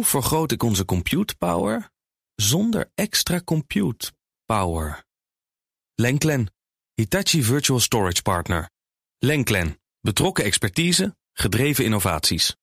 Hoe vergroot ik onze compute power zonder extra compute power? Lenklen, Hitachi Virtual Storage Partner. Lenklen, betrokken expertise, gedreven innovaties.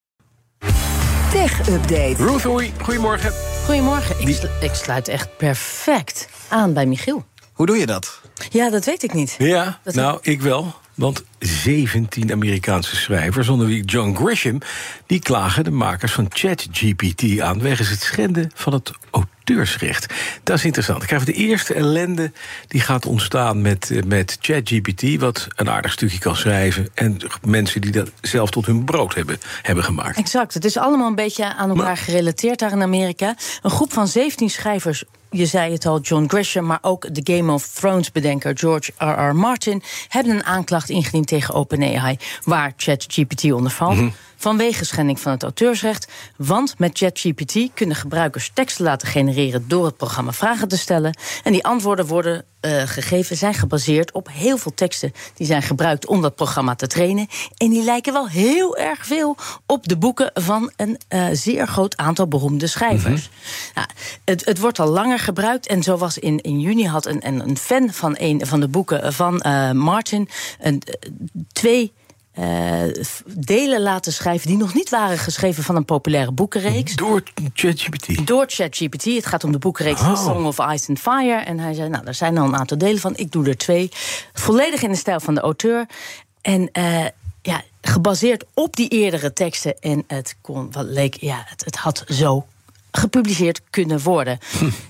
Tech Update. Ruth Oei, goedemorgen. Goedemorgen. Ik, slu- ik sluit echt perfect aan bij Michiel. Hoe doe je dat? Ja, dat weet ik niet. Ja, Dat- nou, ik wel. Want 17 Amerikaanse schrijvers, onder wie John Grisham... die klagen de makers van ChatGPT aan... wegens het schenden van het auteursrecht. Dat is interessant. Ik krijg de eerste ellende die gaat ontstaan met, eh, met ChatGPT... wat een aardig stukje kan schrijven... en mensen die dat zelf tot hun brood hebben, hebben gemaakt. Exact. Het is allemaal een beetje aan elkaar Maar- gerelateerd daar in Amerika. Een groep van 17 schrijvers. Je zei het al, John Grisham, maar ook de Game of Thrones bedenker George R.R. Martin hebben een aanklacht ingediend tegen OpenAI, waar ChatGPT onder valt. Vanwege schending van het auteursrecht. Want met ChatGPT kunnen gebruikers teksten laten genereren door het programma vragen te stellen. En die antwoorden worden eh, gegeven, zijn gebaseerd op heel veel teksten die zijn gebruikt om dat programma te trainen. En die lijken wel heel erg veel op de boeken van een eh, zeer groot aantal beroemde schrijvers. Nou, het, het wordt al langer gebruikt. En zo was in, in juni had een, een, fan van een van de boeken van eh, Martin een, twee. Eh, delen laten schrijven die nog niet waren geschreven van een populaire boekenreeks. Door ChatGPT. Door ChatGPT. Het gaat om de boekenreeks Oh. Song of Ice and Fire. En hij zei, nou, daar zijn al een aantal delen van. Ik doe er twee. Volledig in de stijl van de auteur. En eh, ja, gebaseerd op die eerdere teksten. En het kon, wat leek, ja, het, het had zo gepubliceerd kunnen worden.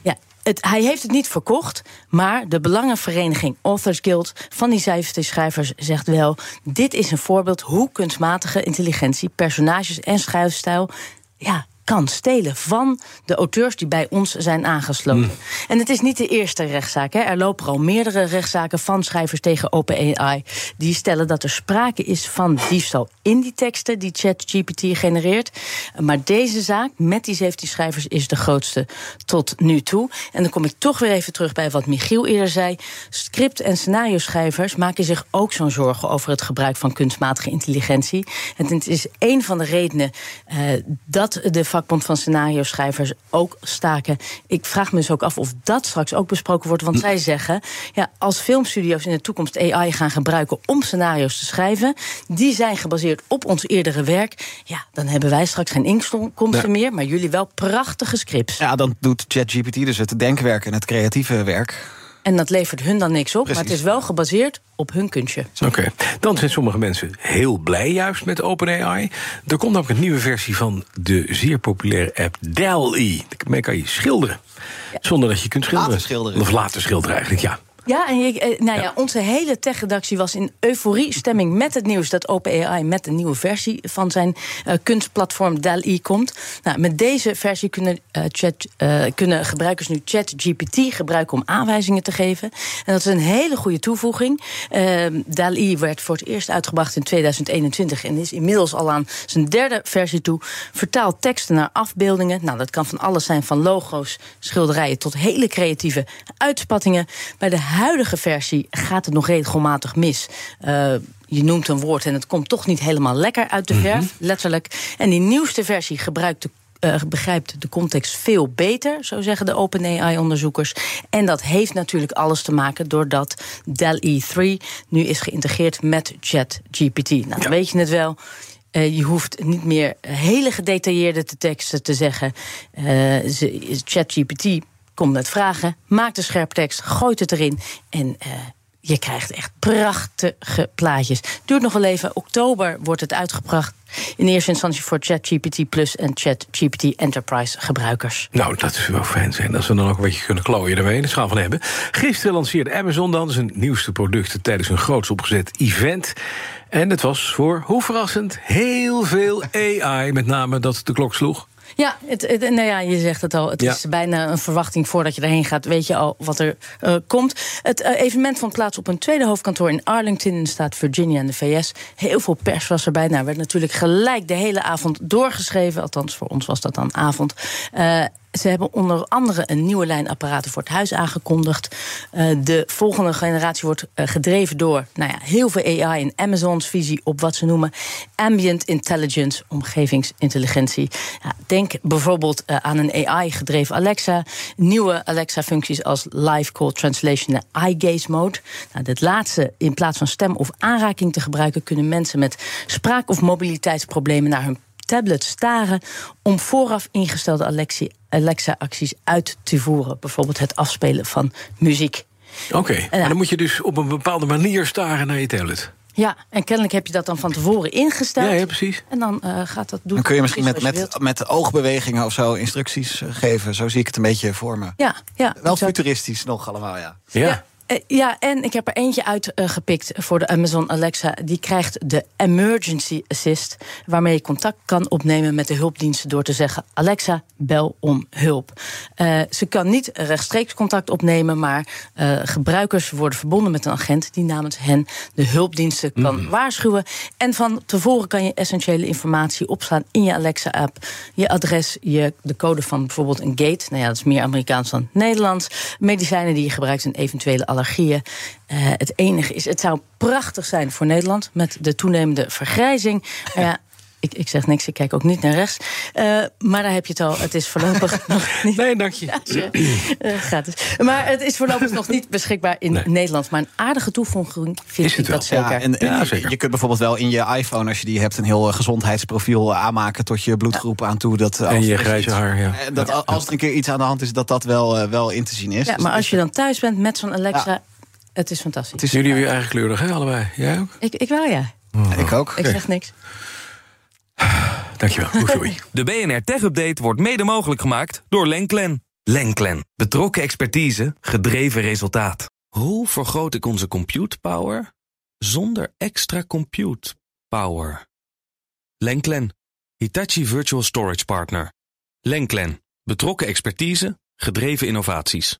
Ja, hij heeft het niet verkocht, maar de belangenvereniging Authors Guild van die 17 schrijvers zegt wel: dit is een voorbeeld hoe kunstmatige intelligentie personages en schrijfstijl ja, kan stelen van de auteurs die bij ons zijn aangesloten. En het is niet de eerste rechtszaak. Hè. Er lopen al meerdere rechtszaken van schrijvers tegen OpenAI. Die stellen dat er sprake is van diefstal in die teksten die ChatGPT genereert. Maar deze zaak met die 17 schrijvers is de grootste tot nu toe. En dan kom ik toch weer even terug bij wat Michiel eerder zei. Script- en scenario-schrijvers maken zich ook zo'n zorgen over het gebruik van kunstmatige intelligentie. En het is een van de redenen eh, dat de vakbond van scenario-schrijvers ook staken. Ik vraag me dus ook af of dat straks ook besproken wordt. Want zij zeggen, ja, als filmstudio's in de toekomst AI gaan gebruiken om scenario's te schrijven, die zijn gebaseerd op ons eerdere werk. Ja, dan hebben wij straks geen inkomsten Ja. meer, maar jullie wel prachtige scripts. Ja, dan doet ChatGPT dus het denkwerk en het creatieve werk. En dat levert hun dan niks op, maar het is wel gebaseerd op hun kunstje. Oké, dan zijn sommige mensen heel blij juist met OpenAI. Er komt ook een nieuwe versie van de zeer populaire app DALL-E. Daarmee kan je schilderen. Zonder dat je kunt schilderen. Laten schilderen. Of laten schilderen eigenlijk, ja. Ja, en je, eh, nou ja. Ja. onze hele tech-redactie was in euforie-stemming met het nieuws dat OpenAI met een nieuwe versie van zijn eh, kunstplatform DALL-E komt. Nou, met deze versie kunnen, eh, chat, kunnen gebruikers nu ChatGPT gebruiken om aanwijzingen te geven. En dat is een hele goede toevoeging. Eh, DALL-E werd voor het eerst uitgebracht in 2021 en is inmiddels al aan zijn derde versie toe. Vertaalt teksten naar afbeeldingen. Nou, dat kan van alles zijn, van logo's, schilderijen tot hele creatieve uitspattingen. Bij de huidige versie gaat het nog regelmatig mis. Eh, je noemt een woord en het komt toch niet helemaal lekker uit de verf, letterlijk. En die nieuwste versie gebruikt de eh, begrijpt de context veel beter, zo zeggen de OpenAI-onderzoekers. En dat heeft natuurlijk alles te maken doordat DALL-E 3 nu is geïntegreerd met ChatGPT. Nou, dan weet je het wel. Eh, je hoeft niet meer hele gedetailleerde te teksten te zeggen. Ze- ChatGPT komt met vragen, maakt een scherp tekst, gooit het erin en eh, je krijgt echt prachtige plaatjes. Duurt nog wel even. Oktober wordt het uitgebracht. In eerste instantie voor ChatGPT Plus en ChatGPT Enterprise gebruikers. Nou, dat wel fijn zijn. Als we dan ook een beetje kunnen klooien ermee. Dat gaan van hebben. Gisteren lanceerde Amazon dan zijn nieuwste producten... tijdens een groots opgezet event. En het was voor, hoe verrassend, heel veel AI. Met name dat de klok sloeg. Ja, het, het- nou ja, je zegt het al. Het Ja. is bijna een verwachting voordat je erheen gaat. Weet je al wat er eh, komt. Het eh, evenement vond plaats op een tweede hoofdkantoor in Arlington in de staat Virginia in de VS. Heel veel pers was erbij. Nou, werd natuurlijk gelijk de hele avond doorgeschreven. Althans, voor ons was dat dan avond. Eh, ze hebben onder andere een nieuwe lijn apparaten voor het huis aangekondigd. Uh, de volgende generatie wordt uh, gedreven door nou ja, heel veel AI en Amazons visie op wat ze noemen ambient intelligence, omgevingsintelligentie. Ja, denk bijvoorbeeld uh, aan een AI-gedreven Alexa, nieuwe Alexa-functies als live call translation en eye gaze mode. Nou, dit laatste, in plaats van stem of aanraking te gebruiken, kunnen mensen met spraak- of mobiliteitsproblemen naar hun tablet staren om vooraf ingestelde Alexa-acties uit te voeren. Bijvoorbeeld het afspelen van muziek. Oké, okay, maar dan moet je dus op een bepaalde manier staren naar je tablet. Ja, en kennelijk heb je dat dan van tevoren ingesteld. Ja, ja precies. En dan uh, gaat dat doen. Dan kun je misschien met, met, met oogbewegingen of zo instructies geven. Zo zie ik het een beetje voor me. Ja, ja. Wel futuristisch nog allemaal, ja. Ja. ja. Uh, ja, en ik heb er eentje uitgepikt uh, voor de Amazon Alexa. Die krijgt de Emergency Assist, waarmee je contact kan opnemen met de hulpdiensten door te zeggen: Alexa, bel om hulp. Uh, ze kan niet rechtstreeks contact opnemen, maar gebruikers worden verbonden met een agent die namens hen de hulpdiensten kan mm. waarschuwen. En van tevoren kan je essentiële informatie opslaan in je Alexa-app: je adres, je, de code van bijvoorbeeld een gate. Nou ja, dat is meer Amerikaans dan Nederlands. Medicijnen die je gebruikt en eventuele Uh, het enige is, het zou prachtig zijn voor Nederland met de toenemende vergrijzing. Ja, ik, ik zeg niks, ik kijk ook niet naar rechts. Uh, maar daar heb je het al. Het is voorlopig nog niet. Nee, dank je. Ja, uh, gratis. Maar het is voorlopig nog niet beschikbaar in nee. Nederland. Maar een aardige toevoeging vind is het ik dat zeker. Ja, en, Ja, zeker. Je kunt bijvoorbeeld wel in je iPhone, als je die hebt, een heel eh, gezondheidsprofiel aanmaken tot je bloedgroep aan toe. Dat, eh, En als je grijze haar, ja. eh, Dat als er een keer iets aan de hand is, dat dat wel, eh, wel in te zien is. Ja, Dus maar als je dan thuis bent met zo'n Alexa, het is fantastisch. Het is- Jullie weer eigen kleurig, hè, allebei? Jij ook? Ik, ik wel, ja. Ik ook. Ik zeg niks. Dankjewel. De BNR Tech Update wordt mede mogelijk gemaakt door Lenklen. Lenklen. Betrokken expertise, gedreven resultaat. Hoe vergroot ik onze compute power zonder extra compute power? Lenklen. Hitachi Virtual Storage Partner. Lenklen. Betrokken expertise, gedreven innovaties.